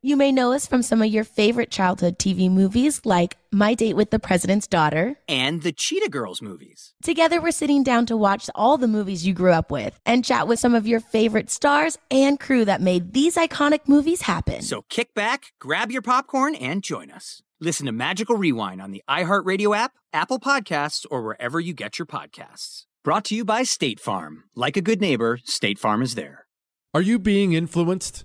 You may know us from some of your favorite childhood TV movies like My Date with the President's Daughter and the Cheetah Girls movies. Together, we're sitting down to watch all the movies you grew up with and chat with some of your favorite stars and crew that made these iconic movies happen. So kick back, grab your popcorn, and join us. Listen to Magical Rewind on the iHeartRadio app, Apple Podcasts, or wherever you get your podcasts. Brought to you by State Farm. Like a good neighbor, State Farm is there. Are you being influenced?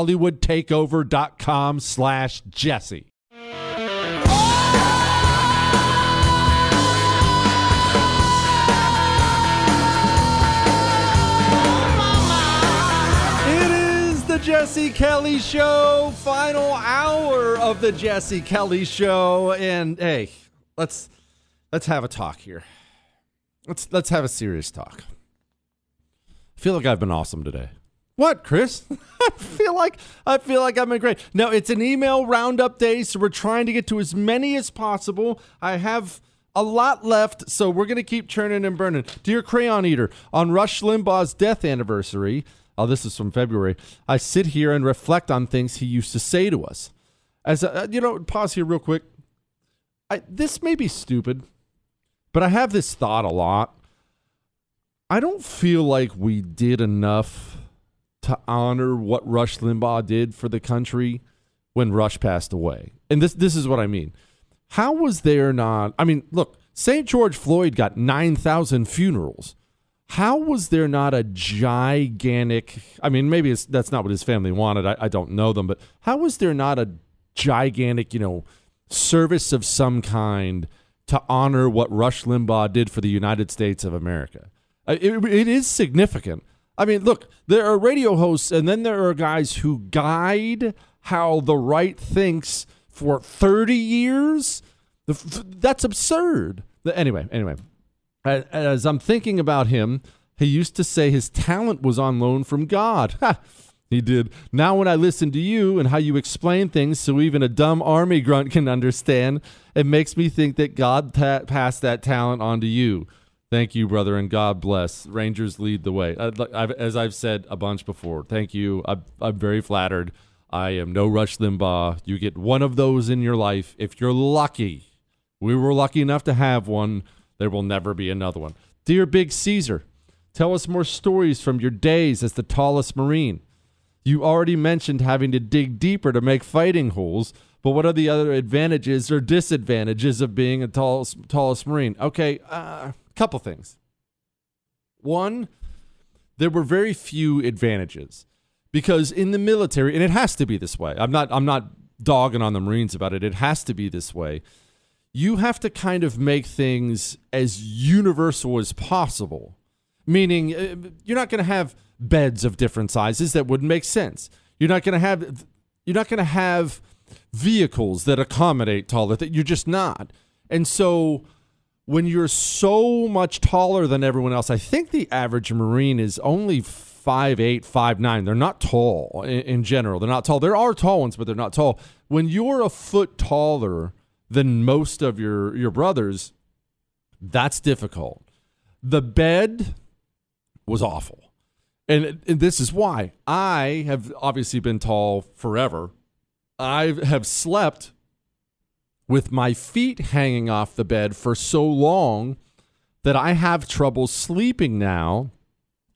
hollywoodtakeover.com slash jesse It is the Jesse Kelly Show, final hour of the Jesse Kelly Show, and hey, let's let's have a talk here. Let's let's have a serious talk. I feel like I've been awesome today. What, Chris? I feel like I feel like I'm been great. No, it's an email roundup day, so we're trying to get to as many as possible. I have a lot left, so we're gonna keep churning and burning. Dear Crayon Eater, on Rush Limbaugh's death anniversary, oh, this is from February. I sit here and reflect on things he used to say to us. As a, uh, you know, pause here real quick. I, this may be stupid, but I have this thought a lot. I don't feel like we did enough to honor what Rush Limbaugh did for the country when Rush passed away. And this this is what I mean. How was there not I mean, look, St. George Floyd got 9,000 funerals. How was there not a gigantic I mean, maybe that's not what his family wanted. I, I don't know them, but how was there not a gigantic, you know, service of some kind to honor what Rush Limbaugh did for the United States of America? Uh, It, it is significant. I mean, look, there are radio hosts, and then there are guys who guide how the right thinks for 30 years. That's absurd. Anyway, anyway, as I'm thinking about him, he used to say his talent was on loan from God. He did. Now, when I listen to you and how you explain things so even a dumb army grunt can understand, it makes me think that God passed that talent on to you. Thank you, brother, and God bless. Rangers lead the way. I've, as I've said a bunch before, thank you. I'm, I'm very flattered. I am no Rush Limbaugh. You get one of those in your life. If you're lucky, we were lucky enough to have one. There will never be another one. Dear Big Caesar, tell us more stories from your days as the tallest Marine. You already mentioned having to dig deeper to make fighting holes, but what are the other advantages or disadvantages of being a tallest, tallest Marine? Okay, uh, couple things. One, there were very few advantages because in the military, and it has to be this way. I'm not I'm not dogging on the Marines about it. It has to be this way. You have to kind of make things as universal as possible. Meaning, uh, you're not going to have beds of different sizes. That wouldn't make sense. You're not going to have you're not going to have vehicles that accommodate taller. That you're just not. And so when you're so much taller than everyone else, I think the average Marine is only five eight, five nine. They're not tall in, in, general. They're not tall. There are tall ones, but they're not tall. When you're a foot taller than most of your your brothers, that's difficult. The bed was awful, and, and this is why I have obviously been tall forever. I have slept with my feet hanging off the bed for so long that I have trouble sleeping now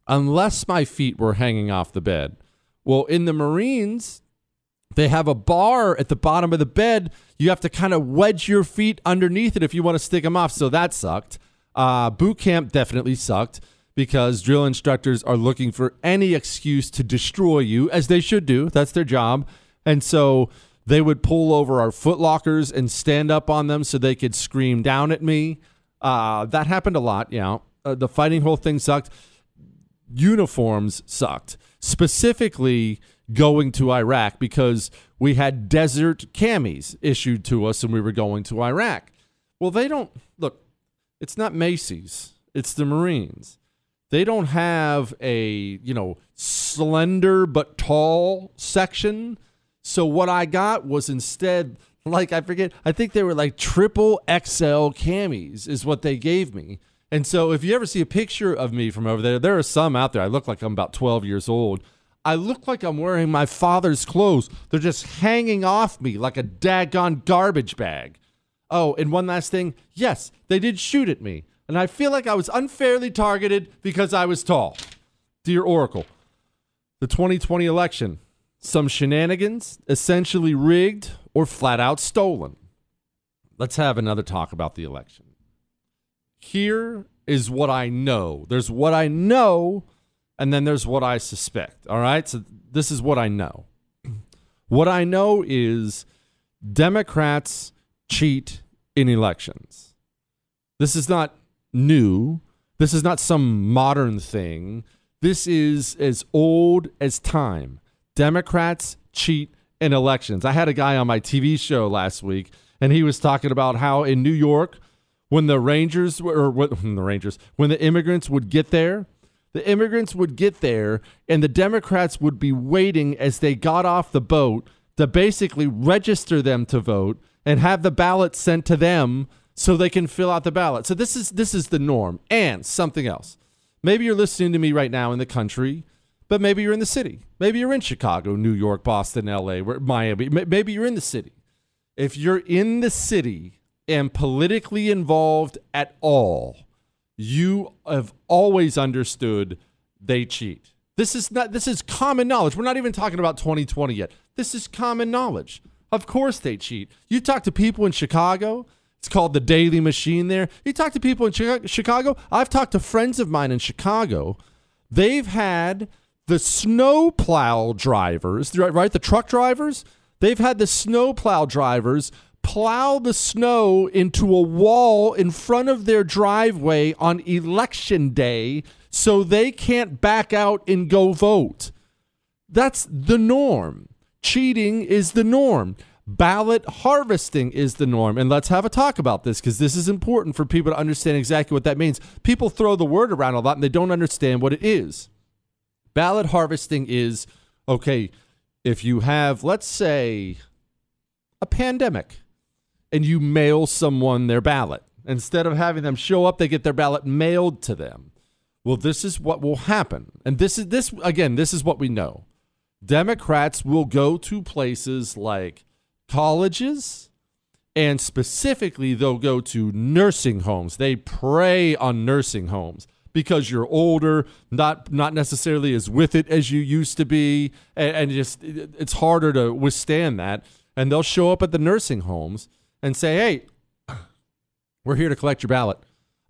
unless my feet were hanging off the bed. Well, in the Marines, they have a bar at the bottom of the bed. You have to kind of wedge your feet underneath it if you want to stick them off. So that sucked. Uh, boot camp definitely sucked because drill instructors are looking for any excuse to destroy you, as they should do. That's their job. And so they would pull over our footlockers and stand up on them so they could scream down at me. Uh, that happened a lot. Yeah, you know. uh, the fighting hole thing sucked. Uniforms sucked. Specifically, going to Iraq because we had desert camis issued to us and we were going to Iraq. Well, they don't look. It's not Macy's. It's the Marines. They don't have a you know slender but tall section so what I got was instead like I forget, I think they were like triple XL camis is what they gave me. And so if you ever see a picture of me from over there, there are some out there. I look like I'm about 12 years old. I look like I'm wearing my father's clothes. They're just hanging off me like a daggone garbage bag. Oh, and one last thing. Yes, they did shoot at me. And I feel like I was unfairly targeted because I was tall. Dear Oracle, the 2020 election, some shenanigans, essentially rigged or flat out stolen. Let's have another talk about the election. Here is what I know. There's what I know, and then there's what I suspect. All right. So this is what I know. What I know is Democrats cheat in elections. This is not new. This is not some modern thing. This is as old as time. Democrats cheat in elections. I had a guy on my TV show last week, and he was talking about how in New York, when the Rangers or when the Rangers, when the immigrants would get there, the immigrants would get there, and the Democrats would be waiting as they got off the boat to basically register them to vote and have the ballot sent to them so they can fill out the ballot. So this is this is the norm. And something else. Maybe you're listening to me right now in the country but maybe you're in the city. Maybe you're in Chicago, New York, Boston, LA, Miami. Maybe you're in the city. If you're in the city and politically involved at all, you have always understood they cheat. This is not this is common knowledge. We're not even talking about 2020 yet. This is common knowledge. Of course they cheat. You talk to people in Chicago, it's called the Daley Machine there. You talk to people in Chicago, I've talked to friends of mine in Chicago. They've had the snowplow drivers, right? The truck drivers, they've had the snowplow drivers plow the snow into a wall in front of their driveway on election day so they can't back out and go vote. That's the norm. Cheating is the norm. Ballot harvesting is the norm. And let's have a talk about this because this is important for people to understand exactly what that means. People throw the word around a lot and they don't understand what it is. Ballot harvesting is okay, if you have, let's say, a pandemic and you mail someone their ballot, instead of having them show up, they get their ballot mailed to them. Well, this is what will happen. And this is this again, this is what we know. Democrats will go to places like colleges and specifically they'll go to nursing homes. They prey on nursing homes because you're older, not not necessarily as with it as you used to be, and, and just it's harder to withstand that. And they'll show up at the nursing homes and say, "Hey, we're here to collect your ballot."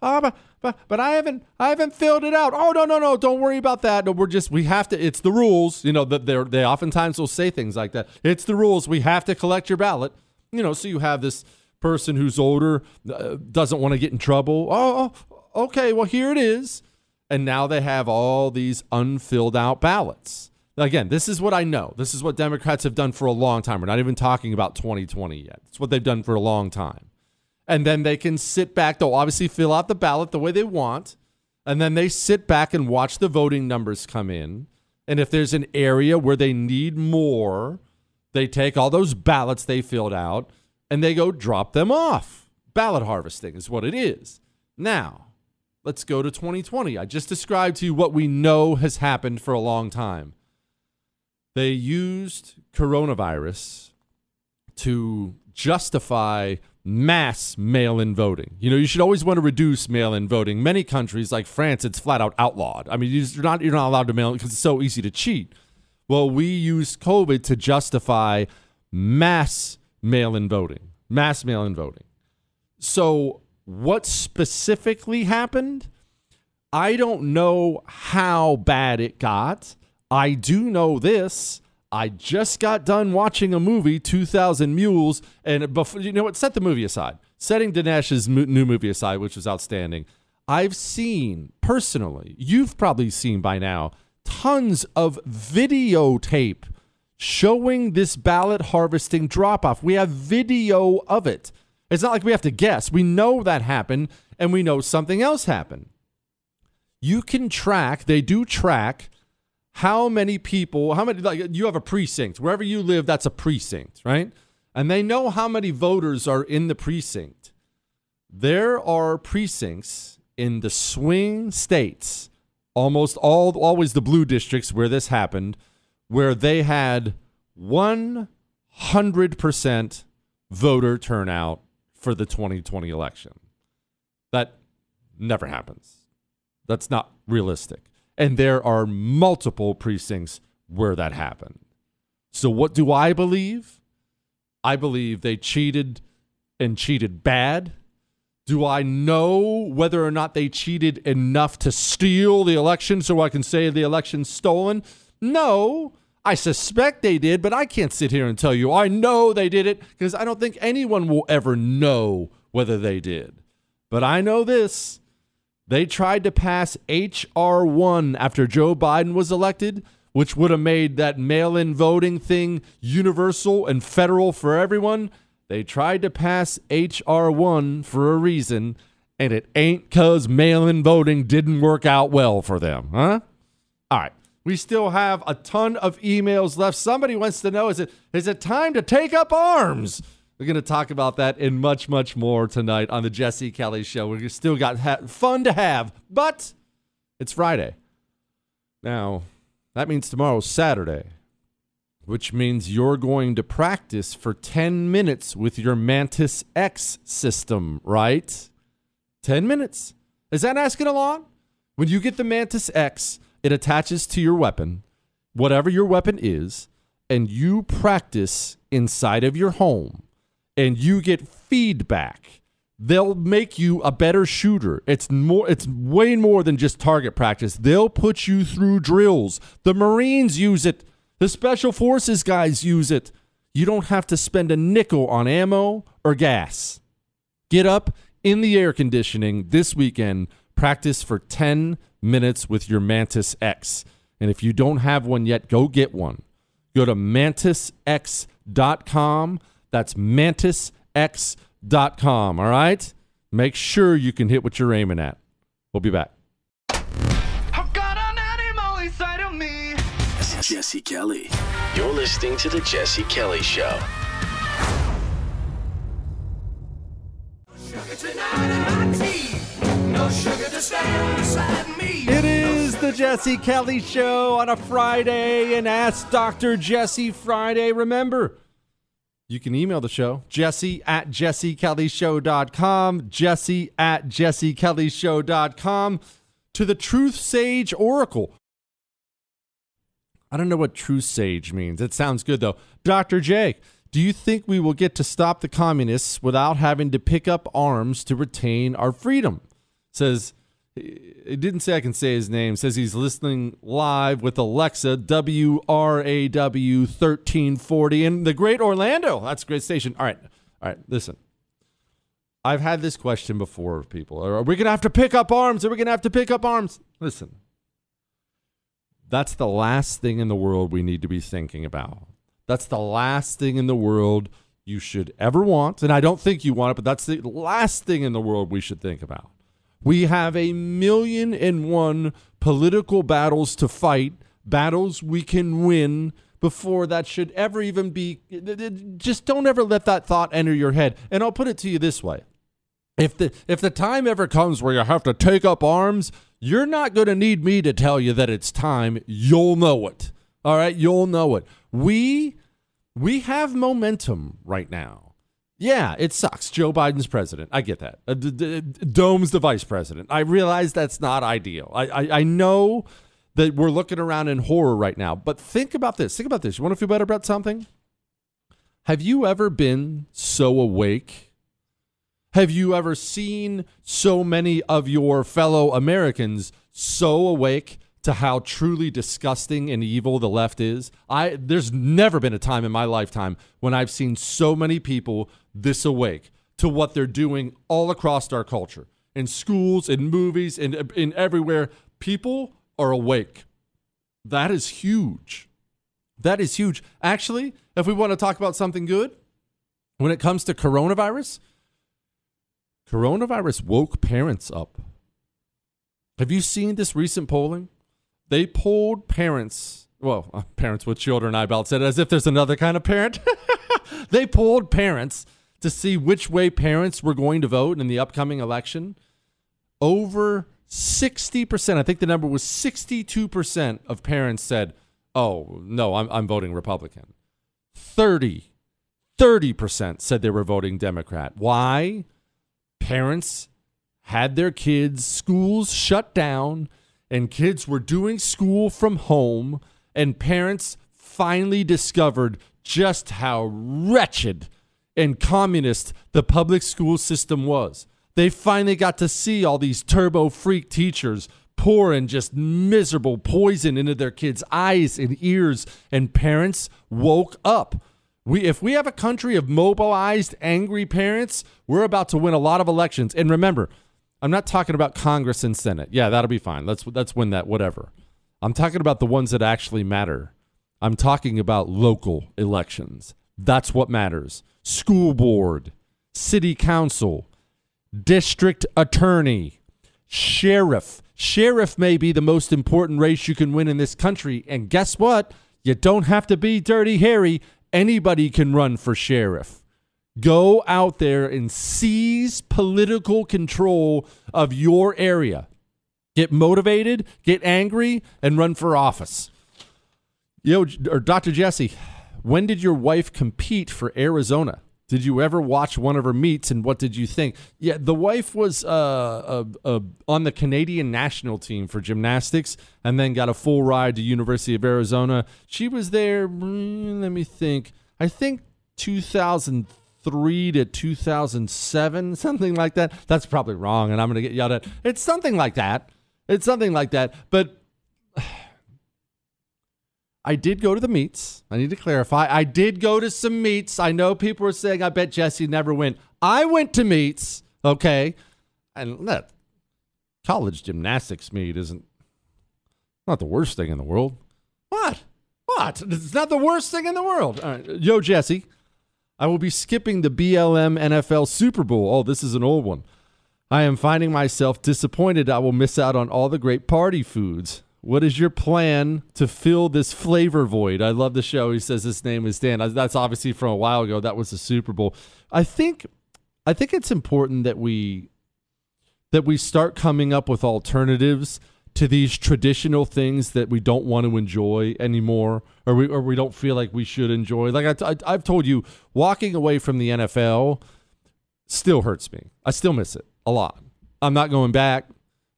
Ah, but, but but I haven't I haven't filled it out. Oh no no no, don't worry about that. No, we're just we have to. It's the rules. You know that they they oftentimes will say things like that. It's the rules. We have to collect your ballot. You know, so you have this person who's older uh, doesn't want to get in trouble. Oh, oh, okay, well here it is, and now they have all these unfilled out ballots. Again, this is what I know. This is what Democrats have done for a long time. We're not even talking about 2020 yet. It's what they've done for a long time and then they can sit back. They'll obviously fill out the ballot the way they want, and then they sit back and watch the voting numbers come in. And if there's an area where they need more, they take all those ballots they filled out and they go drop them off. Ballot harvesting is what it is. Now, let's go to 2020. I just described to you what we know has happened for a long time. They used coronavirus to justify mass mail in voting. You know, you should always want to reduce mail in voting. Many countries, like France, it's flat out outlawed. I mean, you're not, you're not allowed to mail because it's so easy to cheat. Well, we use COVID to justify mass mail in voting, mass mail in voting. So, what specifically happened? I don't know how bad it got. I do know this I just got done watching a movie, 2000 Mules, and before, you know what? Set the movie aside. Setting Dinesh's new movie aside, which was outstanding. I've seen personally, you've probably seen by now, tons of videotape showing this ballot harvesting drop off. We have video of it. It's not like we have to guess. We know that happened, and we know something else happened. You can track, they do track how many people, how many, like you have a precinct, wherever you live, that's a precinct, right? And they know how many voters are in the precinct. There are precincts in the swing states, almost all, always the blue districts where this happened, where they had 100% voter turnout for the 2020 election. That never happens. That's not realistic. And there are multiple precincts where that happened. So, what do I believe? I believe they cheated and cheated bad. Do I know whether or not they cheated enough to steal the election so I can say the election's stolen? No. I suspect they did, but I can't sit here and tell you I know they did it because I don't think anyone will ever know whether they did. But I know this they tried to pass H.R. 1 after Joe Biden was elected, which would have made that mail in voting thing universal and federal for everyone. They tried to pass H.R. 1 for a reason, and it ain't because mail in voting didn't work out well for them, huh? All right. We still have a ton of emails left. Somebody wants to know is it is it time to take up arms? We're going to talk about that and much, much more tonight on the Jesse Kelly Show. We've still got ha- fun to have, but it's Friday. Now, that means tomorrow's Saturday, which means you're going to practice for 10 minutes with your Mantis X system, right? 10 minutes. Is that asking a lot? When you get the Mantis X, it attaches to your weapon, whatever your weapon is, and you practice inside of your home and you get feedback. They'll make you a better shooter. It's more it's way more than just target practice. They'll put you through drills. The marines use it. The special forces guys use it. You don't have to spend a nickel on ammo or gas. Get up in the air conditioning this weekend practice for 10 minutes with your mantis x and if you don't have one yet go get one go to mantisx.com that's mantisx.com. All right? Make sure you can hit what you're aiming at. We'll be back. Jesse Kelly. You're listening to The Jesse Kelly Show. It is the Jesse Kelly Show on a Friday and Ask Dr. Jesse Friday. Remember, you can email the show, jesse at jessekellyshow.com, jesse at jessekellyshow.com, to the Truth Sage Oracle. I don't know what Truth Sage means. It sounds good, though. Dr. Jake, do you think we will get to stop the communists without having to pick up arms to retain our freedom? Says, It didn't say I can say his name. Says he's listening live with Alexa, W R A W 1340 in the great Orlando. That's a great station. All right. All right. Listen. I've had this question before, of people. Are we going to have to pick up arms? Are we going to have to pick up arms? Listen. That's the last thing in the world we need to be thinking about. That's the last thing in the world you should ever want. And I don't think you want it, but that's the last thing in the world we should think about. We have a million and one political battles to fight, battles we can win before that should ever even be. Just don't ever let that thought enter your head. And I'll put it to you this way. If the if the time ever comes where you have to take up arms, you're not going to need me to tell you that it's time. You'll know it. All right, you'll know it. We we have momentum right now. Yeah, it sucks. Joe Biden's president. I get that. Uh, d- d- Dome's the vice president. I realize that's not ideal. I, I, I know that we're looking around in horror right now, but think about this. Think about this. You want to feel better about something? Have you ever been so awake? Have you ever seen so many of your fellow Americans so awake to how truly disgusting and evil the left is. I there's never been a time in my lifetime when I've seen so many people this awake to what they're doing all across our culture. In schools, in movies, in in everywhere, people are awake. That is huge. That is huge. Actually, if we want to talk about something good, when it comes to coronavirus, coronavirus woke parents up. Have you seen this recent polling? they polled parents, well, parents with children, I about said as if there's another kind of parent. they polled parents to see which way parents were going to vote in the upcoming election. Over 60%, I think the number was 62% of parents said, oh, no, I'm, I'm voting Republican. 30, 30% said they were voting Democrat. Why? Parents had their kids' schools shut down and kids were doing school from home, and parents finally discovered just how wretched and communist the public school system was. They finally got to see all these turbo freak teachers pouring just miserable poison into their kids' eyes and ears, and parents woke up. We, if we have a country of mobilized, angry parents, we're about to win a lot of elections. And remember, I'm not talking about Congress and Senate. Yeah, that'll be fine. Let's let's win that. Whatever. I'm talking about the ones that actually matter. I'm talking about local elections. That's what matters. School board, city council, district attorney, sheriff. Sheriff may be the most important race you can win in this country. And guess what? You don't have to be Dirty Harry. Anybody can run for sheriff. Go out there and seize political control of your area. Get motivated, get angry, and run for office. Yo, or Dr. Jesse, when did your wife compete for Arizona? Did you ever watch one of her meets and what did you think? Yeah, the wife was uh, uh, uh, on the Canadian national team for gymnastics and then got a full ride to University of Arizona. She was there, mm, let me think, I think 2003 2003 to 2007, something like that. That's probably wrong, and I'm going to get yelled at. It's something like that. It's something like that. But I did go to the meets. I need to clarify. I did go to some meets. I know people are saying, I bet Jesse never went. I went to meets, okay? And that college gymnastics meet isn't not the worst thing in the world. What? What? It's not the worst thing in the world. All right. Yo, Jesse, I will be skipping the BLM NFL Super Bowl. Oh, this is an old one. I am finding myself disappointed I will miss out on all the great party foods. What is your plan to fill this flavor void? I love the show. He says his name is Dan. That's obviously from a while ago. That was the Super Bowl. I think I think it's important that we that we start coming up with alternatives to these traditional things that we don't want to enjoy anymore or we, or we don't feel like we should enjoy. Like I've told you, walking away from the NFL still hurts me. I still miss it a lot. I'm not going back.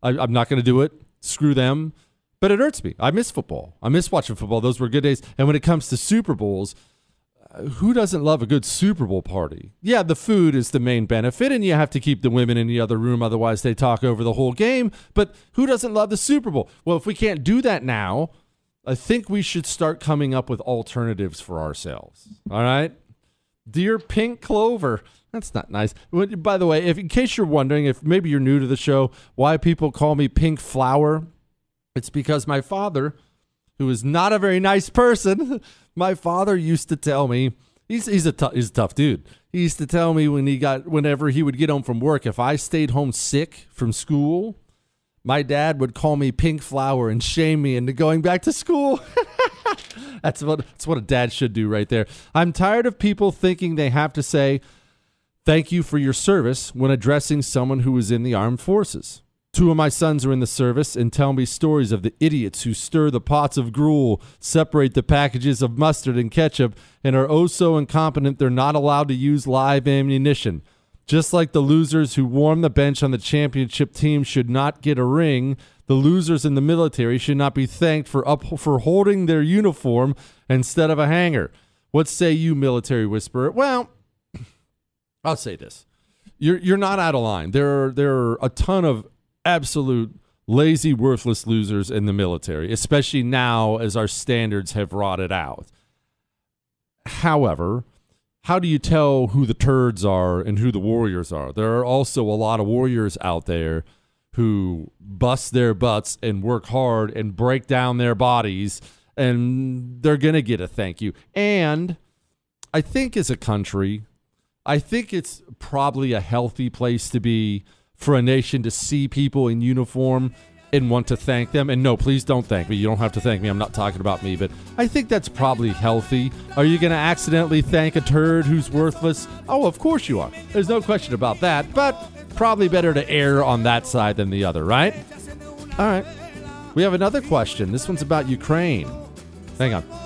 I, I'm not going to do it. Screw them. But it hurts me. I miss football. I miss watching football. Those were good days. And when it comes to Super Bowls, uh, who doesn't love a good Super Bowl party? Yeah, the food is the main benefit, and you have to keep the women in the other room, otherwise, they talk over the whole game. But who doesn't love the Super Bowl? Well, if we can't do that now, I think we should start coming up with alternatives for ourselves. All right? Dear Pink Clover. That's not nice. By the way, if in case you're wondering, if maybe you're new to the show, why people call me Pink Flower, it's because my father, who is not a very nice person, my father used to tell me he's he's a t- he's a tough dude. He used to tell me when he got whenever he would get home from work, if I stayed home sick from school, my dad would call me Pink Flower and shame me into going back to school. that's what that's what a dad should do right there. I'm tired of people thinking they have to say thank you for your service when addressing someone who is in the armed forces. Two of my sons are in the service and tell me stories of the idiots who stir the pots of gruel, separate the packages of mustard and ketchup, and are oh so incompetent they're not allowed to use live ammunition. Just like the losers who warm the bench on the championship team should not get a ring, the losers in the military should not be thanked for up for holding their uniform instead of a hanger. What say you, military whisperer? Well, I'll say this: you're you're not out of line. There are there are a ton of absolute lazy, worthless losers in the military, especially now as our standards have rotted out. However, how do you tell who the turds are and who the warriors are? There are also a lot of warriors out there who bust their butts and work hard and break down their bodies, and they're going to get a thank you. And I think as a country, I think it's probably a healthy place to be for a nation to see people in uniform and want to thank them. And no, please don't thank me. You don't have to thank me. I'm not talking about me, but I think that's probably healthy. Are you going to accidentally thank a turd who's worthless? Oh, of course you are. There's no question about that, but probably better to err on that side than the other, right? All right. We have another question. This one's about Ukraine. Hang on.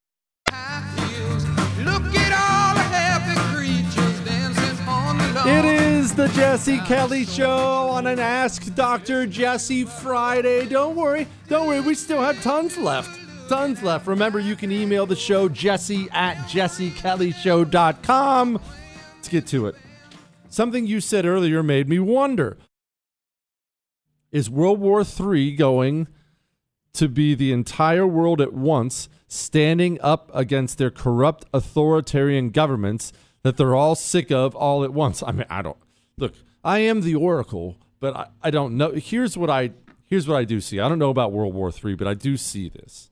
It is the Jesse Kelly Show on an Ask Dr. Jesse Friday. Don't worry, don't worry, we still have tons left. Tons left. Remember, you can email the show jesse at jessekellyshow.com. Let's get to it. Something you said earlier made me wonder Is World War III going to be the entire world at once standing up against their corrupt authoritarian governments that they're all sick of all at once? I mean, I don't look, I am the oracle, but I, I don't know. Here's what I here's what I do see. I don't know about World War III, but I do see this.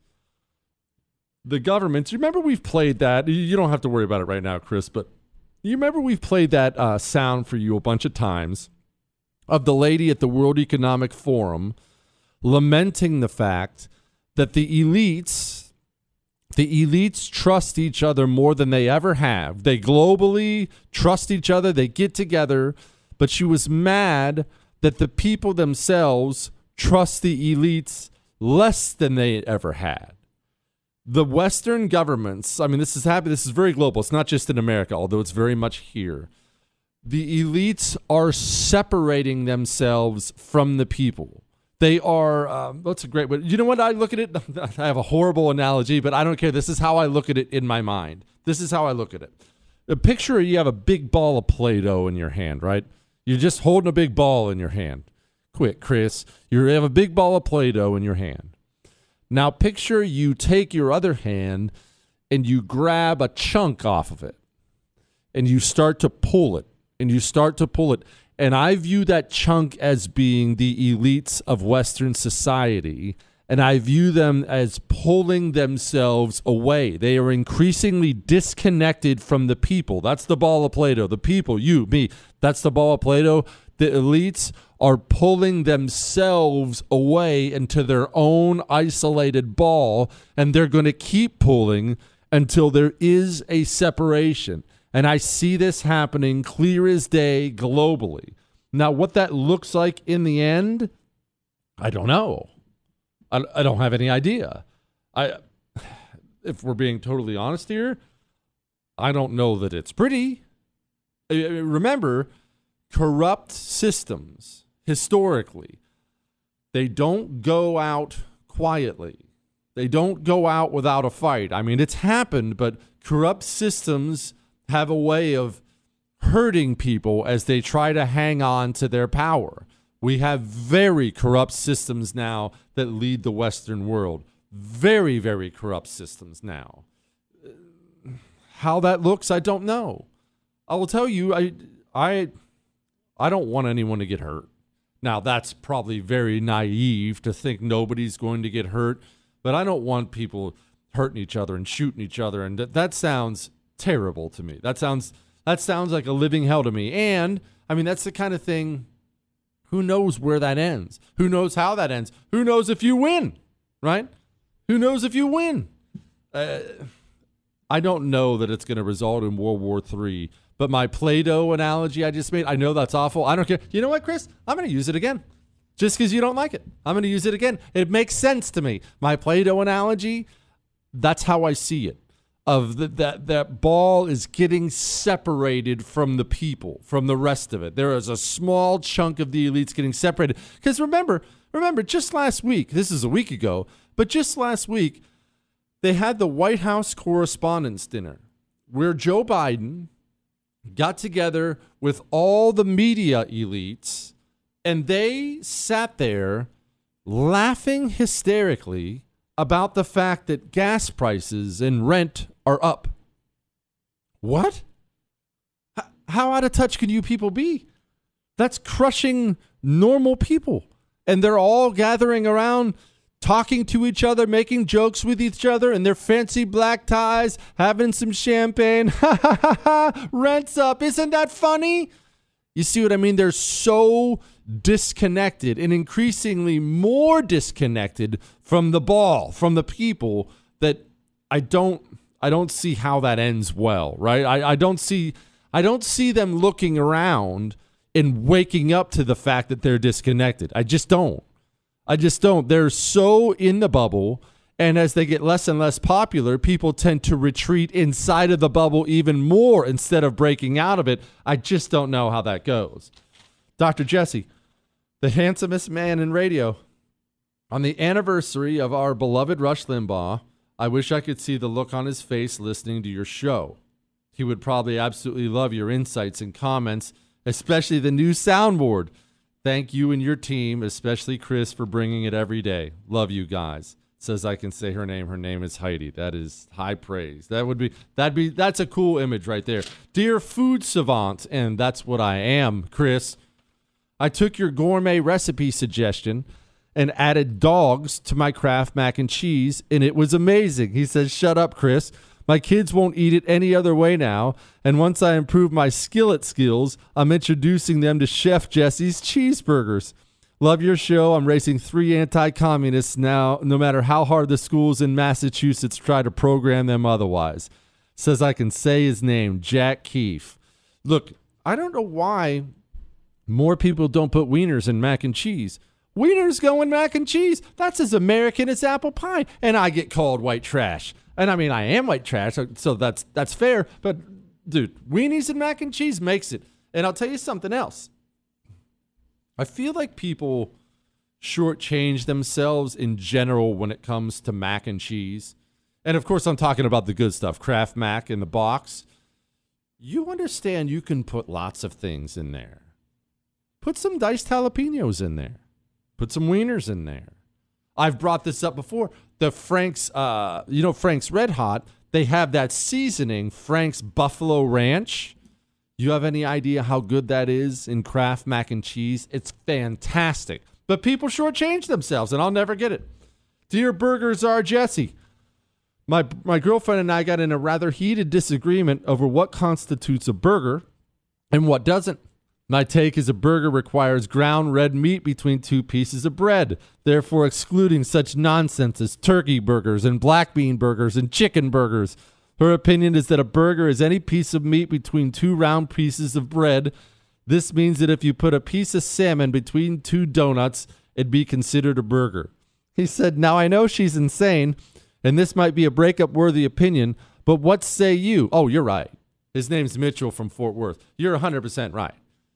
The governments, remember we've played that. You don't have to worry about it right now, Chris, but you remember we've played that uh, sound for you a bunch of times of the lady at the World Economic Forum lamenting the fact that the elites the elites trust each other more than they ever have. They globally trust each other, they get together, but she was mad that the people themselves trust the elites less than they ever had. The Western governments, I mean, this is happening, this is very global. It's not just in America, although it's very much here. The elites are separating themselves from the people. They are, um, that's a great way. You know what? I look at it, I have a horrible analogy, but I don't care. This is how I look at it in my mind. This is how I look at it. A picture you have a big ball of Play Doh in your hand, right? You're just holding a big ball in your hand. Quick, Chris. You have a big ball of Play Doh in your hand. Now, picture you take your other hand and you grab a chunk off of it and you start to pull it and you start to pull it. And I view that chunk as being the elites of Western society. And I view them as pulling themselves away. They are increasingly disconnected from the people. That's the ball of Play-Doh. The people, you, me, that's the ball of Play-Doh. The elites are pulling themselves away into their own isolated ball, and they're going to keep pulling until there is a separation. And I see this happening clear as day globally. Now, what that looks like in the end, I don't know. I, I don't have any idea. I, if we're being totally honest here, I don't know that it's pretty. Remember, corrupt systems historically, they don't go out quietly. They don't go out without a fight. I mean, it's happened, but corrupt systems have a way of hurting people as they try to hang on to their power. We have very corrupt systems now that lead the Western world. Very, very corrupt systems now. How that looks, I don't know. I will tell you, I, I, I don't want anyone to get hurt. Now, that's probably very naive to think nobody's going to get hurt, but I don't want people hurting each other and shooting each other. And that, that sounds terrible to me. That sounds that sounds like a living hell to me. And I mean, that's the kind of thing. Who knows where that ends? Who knows how that ends? Who knows if you win? Right? Who knows if you win? Uh, I don't know that it's going to result in World War III. But my Play-Doh analogy I just made, I know that's awful. I don't care. You know what, Chris? I'm going to use it again. Just because you don't like it, I'm going to use it again. It makes sense to me. My Play-Doh analogy, that's how I see it. Of the, that that ball is getting separated from the people, from the rest of it. There is a small chunk of the elites getting separated. Because remember, remember, just last week, this is a week ago, but just last week, they had the White House Correspondents' Dinner where Joe Biden got together with all the media elites and they sat there laughing hysterically about the fact that gas prices and rent are up. What? H- how out of touch can you people be? That's crushing normal people. And they're all gathering around, talking to each other, making jokes with each other in their fancy black ties, having some champagne. Ha ha ha ha! Rent's up. Isn't that funny? You see what I mean? They're so disconnected and increasingly more disconnected from the ball, from the people that I don't I don't see how that ends well, right? I, I don't see I don't see them looking around and waking up to the fact that they're disconnected. I just don't. I just don't. They're so in the bubble. And as they get less and less popular, people tend to retreat inside of the bubble even more instead of breaking out of it. I just don't know how that goes. Dr. Jesse, the handsomest man in radio, on the anniversary of our beloved Rush Limbaugh, I wish I could see the look on his face listening to your show. He would probably absolutely love your insights and comments, especially the new soundboard. Thank you and your team, especially Chris, for bringing it every day. Love you guys. Says I can say her name. Her name is Heidi. That is high praise. That would be that'd be that's a cool image right there. Dear food savant, and that's what I am, Chris. I took your gourmet recipe suggestion and added dogs to my Kraft mac and cheese, and it was amazing. He says, Shut up, Chris. My kids won't eat it any other way now. And once I improve my skillet skills, I'm introducing them to Chef Jesse's cheeseburgers. Love your show. I'm racing three anti communists now, no matter how hard the schools in Massachusetts try to program them otherwise. Says I can say his name, Jack Keefe. Look, I don't know why more people don't put wieners in mac and cheese. Wieners go in mac and cheese. That's as American as apple pie. And I get called white trash. And I mean, I am white trash, so- so that's that's fair. But dude, weenies and mac and cheese makes it. And I'll tell you something else. I feel like people shortchange themselves in general when it comes to mac and cheese. And of course, I'm talking about the good stuff, Kraft Mac in the box. You understand you can put lots of things in there. Put some diced jalapenos in there. Put some wieners in there. I've brought this up before. The Frank's, uh, you know, Frank's Red Hot, they have that seasoning, Frank's Buffalo Ranch. You have any idea how good that is in Kraft mac and cheese? It's fantastic. But people shortchange themselves, and I'll never get it. Dear Burgers are Jesse. My, my girlfriend and I got in a rather heated disagreement over what constitutes a burger and what doesn't. My take is a burger requires ground red meat between two pieces of bread, therefore excluding such nonsense as turkey burgers and black bean burgers and chicken burgers. Her opinion is that a burger is any piece of meat between two round pieces of bread. This means that if you put a piece of salmon between two donuts, it'd be considered a burger. He said, Now I know she's insane, and this might be a breakup worthy opinion, but what say you? Oh, you're right. His name's Mitchell from Fort Worth. You're 100% right.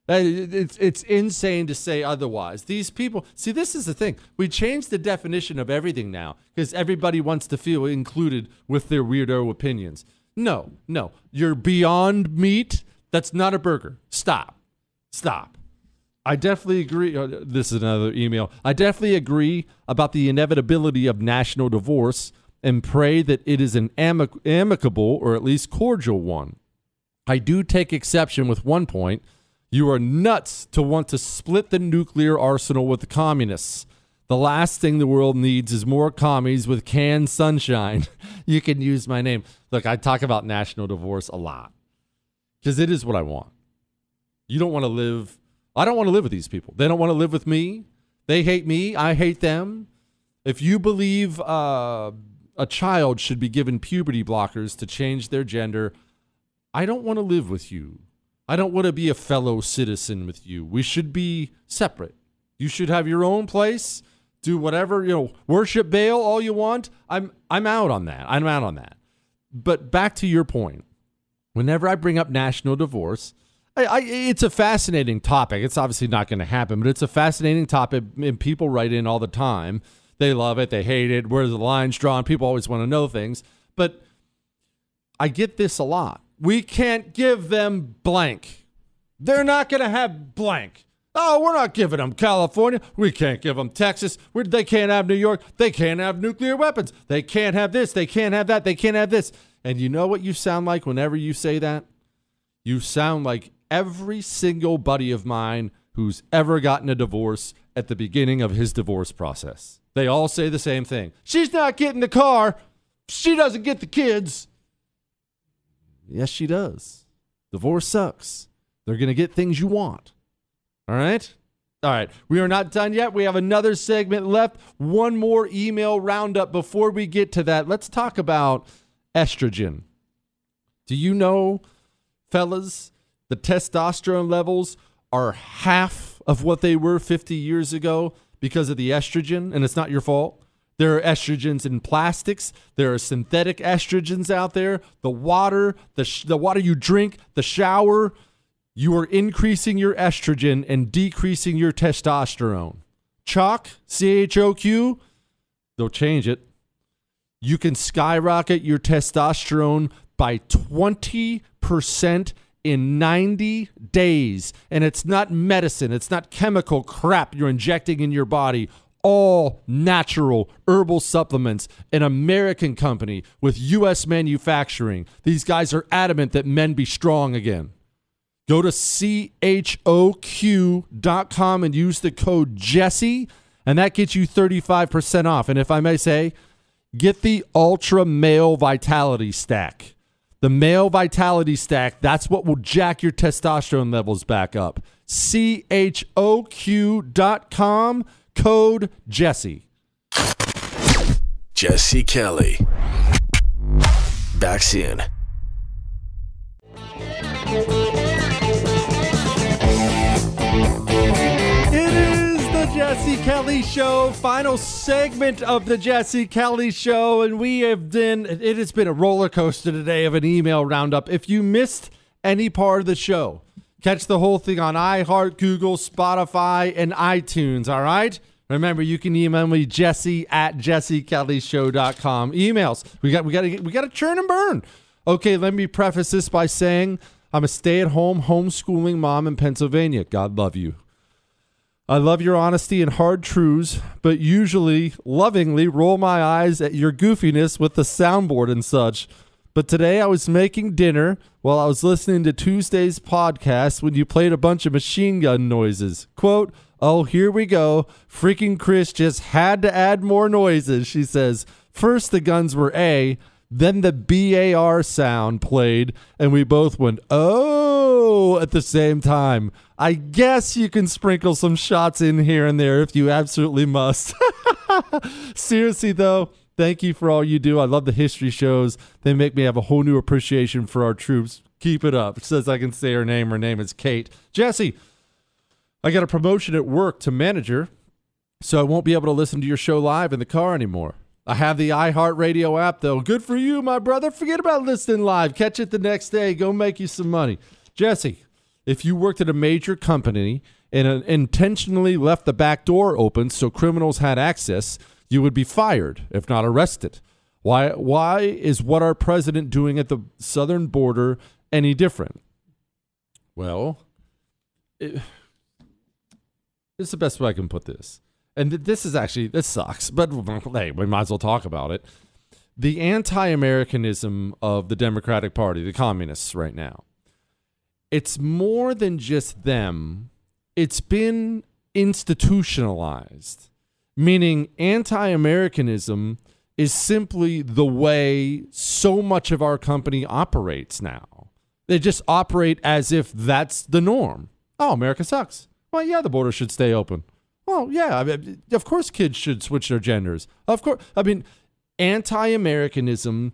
It's, it's insane to say otherwise. These people, see, this is the thing. We changed the definition of everything now because everybody wants to feel included with their weirdo opinions. No, no. You're beyond meat. That's not a burger. Stop. Stop. I definitely agree. uh, This is another email. I definitely agree about the inevitability of national divorce and pray that it is an amic- amicable or at least cordial one. I do take exception with one point. You are nuts to want to split the nuclear arsenal with the communists. The last thing the world needs is more commies with canned sunshine. you can use my name. Look, I talk about national divorce a lot because it is what I want. You don't want to live. I don't want to live with these people. They don't want to live with me. They hate me. I hate them. If you believe uh, a child should be given puberty blockers to change their gender, I don't want to live with you. I don't want to be a fellow citizen with you. We should be separate. You should have your own place. Do whatever, you know, worship Baal all you want. I'm I'm out on that. I'm out on that. but back to your point. Whenever I bring up national divorce, I, I, it's a fascinating topic. It's obviously not going to happen, but it's a fascinating topic, and people write in all the time. They love it, they hate it. Where's the lines drawn? People always want to know things, but I get this a lot. We can't give them blank. They're not going to have blank. Oh, we're not giving them California. We can't give them Texas. We're, they can't have New York. They can't have nuclear weapons. They can't have this. They can't have that. They can't have this. And you know what you sound like whenever you say that? You sound like every single buddy of mine who's ever gotten a divorce at the beginning of his divorce process. They all say the same thing. She's not getting the car. She doesn't get the kids. Yes, she does. Divorce sucks. They're going to get things you want. All right? All right. We are not done yet. We have another segment left. One more email roundup before we get to that. Let's talk about estrogen. Do you know, fellas, the testosterone levels are half of what they were 50 years ago because of the estrogen, and it's not your fault. There are estrogens in plastics. There are synthetic estrogens out there. The water, the, sh- the water you drink, the shower, you are increasing your estrogen and decreasing your testosterone. Chalk, C H O Q, they'll change it. You can skyrocket your testosterone by 20% in 90 days. And it's not medicine, it's not chemical crap you're injecting in your body. All natural herbal supplements, an American company with U.S. manufacturing. These guys are adamant that men be strong again. Go to choq.com and use the code Jesse, and that gets you 35% off. And if I may say, get the Ultra Male Vitality Stack. The Male Vitality Stack, that's what will jack your testosterone levels back up. choq.com, code Jesse. Jesse Kelly. Back soon. It is the Jesse Kelly Show, final segment of the Jesse Kelly Show, and we have been. It has been a roller coaster today of an email roundup. If you missed any part of the show, catch the whole thing on iHeart, Google, Spotify, and iTunes. All right. Remember, you can email me Jesse at jessekellyshow.com. Emails. We got we got to we got to churn and burn. Okay, let me preface this by saying I'm a stay-at-home homeschooling mom in Pennsylvania. God love you. I love your honesty and hard truths, but usually lovingly roll my eyes at your goofiness with the soundboard and such. But today I was making dinner while I was listening to Tuesday's podcast when you played a bunch of machine gun noises. Quote, Oh, here we go. Freaking Chris just had to add more noises, she says. First, the guns were A, then the BAR sound played, and we both went, oh, at the same time. I guess you can sprinkle some shots in here and there if you absolutely must. Seriously, though, thank you for all you do. I love the history shows, they make me have a whole new appreciation for our troops. Keep it up. Says I can say her name. Her name is Kate. Jesse, I got a promotion at work to manager, so I won't be able to listen to your show live in the car anymore. I have the iHeartRadio app, though. Good for you, my brother. Forget about listening live. Catch it the next day. Go make you some money. Jesse, if you worked at a major company and uh, intentionally left the back door open so criminals had access, you would be fired, if not arrested. Why, why is what our president doing at the southern border any different? Well, it, it's the best way I can put this and th- this is actually this sucks, but hey, we might as well talk about it. The anti-Americanism of the Democratic Party, the communists, right now, it's more than just them. It's been institutionalized, meaning anti-Americanism is simply the way so much of our company operates now. They just operate as if that's the norm. Oh, America sucks. Well, yeah, the border should stay open. Well, yeah, I mean, of course kids should switch their genders. Of course. I mean, anti Americanism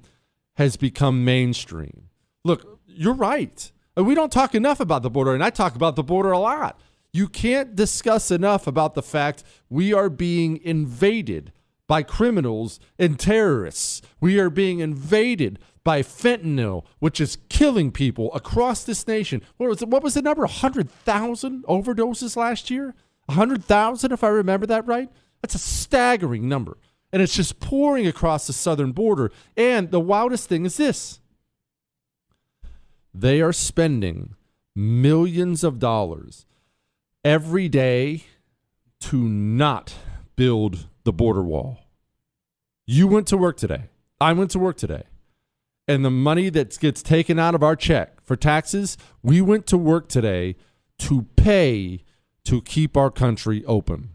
has become mainstream. Look, you're right. We don't talk enough about the border, and I talk about the border a lot. You can't discuss enough about the fact we are being invaded by criminals and terrorists. We are being invaded by fentanyl, which is killing people across this nation. What was, it, what was the number? 100,000 overdoses last year? 100,000, if I remember that right? That's a staggering number. And it's just pouring across the southern border. And the wildest thing is this they are spending millions of dollars every day to not build the border wall. You went to work today. I went to work today. And the money that gets taken out of our check for taxes, we went to work today to pay to keep our country open.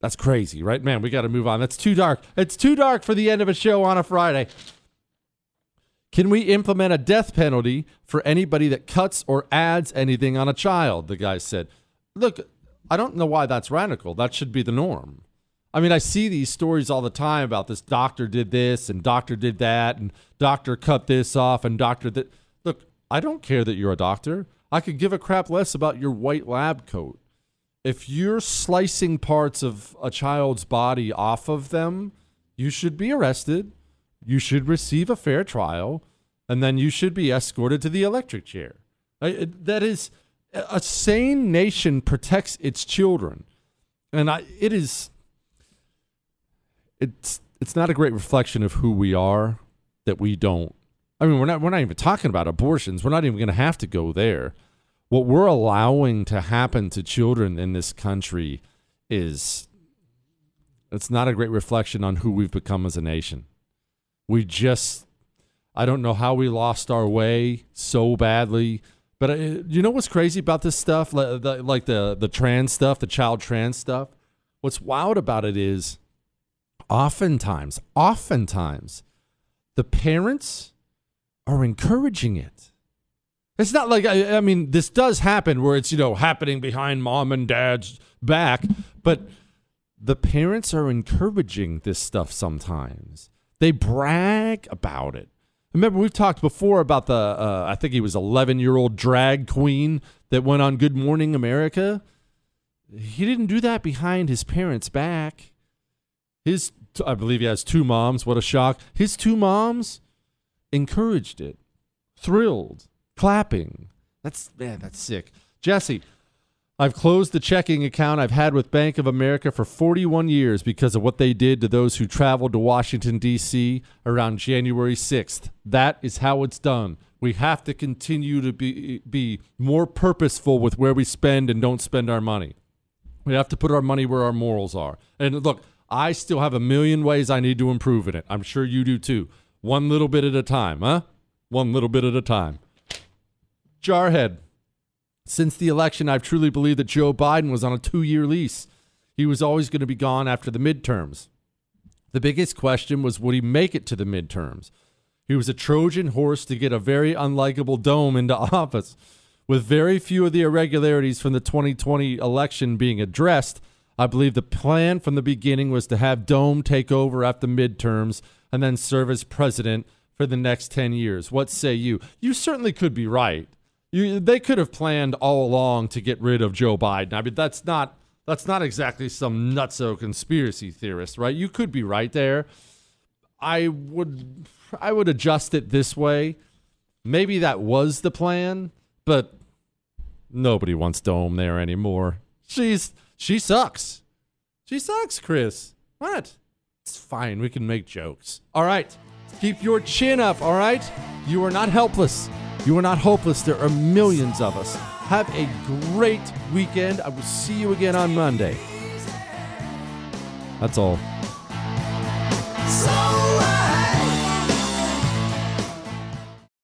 That's crazy, right? Man, we got to move on. That's too dark. It's too dark for the end of a show on a Friday. Can we implement a death penalty for anybody that cuts or adds anything on a child? The guy said. Look, I don't know why that's radical. That should be the norm. I mean, I see these stories all the time about this doctor did this and doctor did that and doctor cut this off and doctor that. Look, I don't care that you're a doctor. I could give a crap less about your white lab coat if you're slicing parts of a child's body off of them, you should be arrested. You should receive a fair trial, and then you should be escorted to the electric chair. That is a sane nation protects its children, and I, it is. It's it's not a great reflection of who we are that we don't. I mean, we're not we're not even talking about abortions. We're not even going to have to go there what we're allowing to happen to children in this country is it's not a great reflection on who we've become as a nation. We just I don't know how we lost our way so badly. But uh, you know what's crazy about this stuff, like the, like the the trans stuff, the child trans stuff. What's wild about it is, oftentimes, oftentimes, the parents are encouraging it. It's not like I, I, mean, this does happen where it's you know happening behind mom and dad's back, but the parents are encouraging this stuff sometimes. They brag about it. Remember, we've talked before about the uh, I think he was 11 year old drag queen that went on Good Morning America. He didn't do that behind his parents' back. His, I believe he has two moms. What a shock! His two moms encouraged it, thrilled clapping. That's man, that's sick. Jesse, I've closed the checking account I've had with Bank of America for 41 years because of what they did to those who traveled to Washington, D.C. around January 6th. That is how it's done. We have to continue to be, be more purposeful with where we spend and don't spend our money. We have to put our money where our morals are. And look, I still have a million ways I need to improve in it. I'm sure you do too. One little bit at a time, huh? One little bit at a time. Jarhead. Since the election, I've truly believed that Joe Biden was on a two year lease. He was always going to be gone after the midterms. The biggest question was would he make it to the midterms? He was a Trojan horse to get a very unlikable dome into office. With very few of the irregularities from the 2020 election being addressed, I believe the plan from the beginning was to have Dome take over after the midterms and then serve as president for the next 10 years. What say you? You certainly could be right. You, they could have planned all along to get rid of Joe Biden. I mean, that's not that's not exactly some nutso conspiracy theorist, right? You could be right there. I would I would adjust it this way. Maybe that was the plan, but nobody wants Dome there anymore. She's she sucks. She sucks, Chris. What? It's fine. We can make jokes. All right. Keep your chin up, all right? You are not helpless. You are not hopeless. There are millions of us. Have a great weekend. I will see you again on Monday. That's all.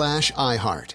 iHeart.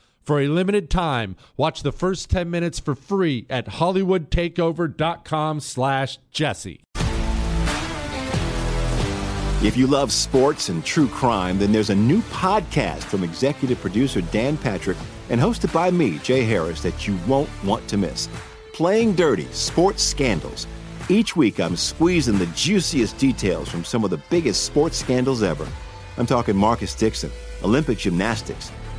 For a limited time, watch the first 10 minutes for free at hollywoodtakeover.com slash jesse. If you love sports and true crime, then there's a new podcast from executive producer Dan Patrick and hosted by me, Jay Harris, that you won't want to miss. Playing Dirty Sports Scandals. Each week, I'm squeezing the juiciest details from some of the biggest sports scandals ever. I'm talking Marcus Dixon, Olympic gymnastics,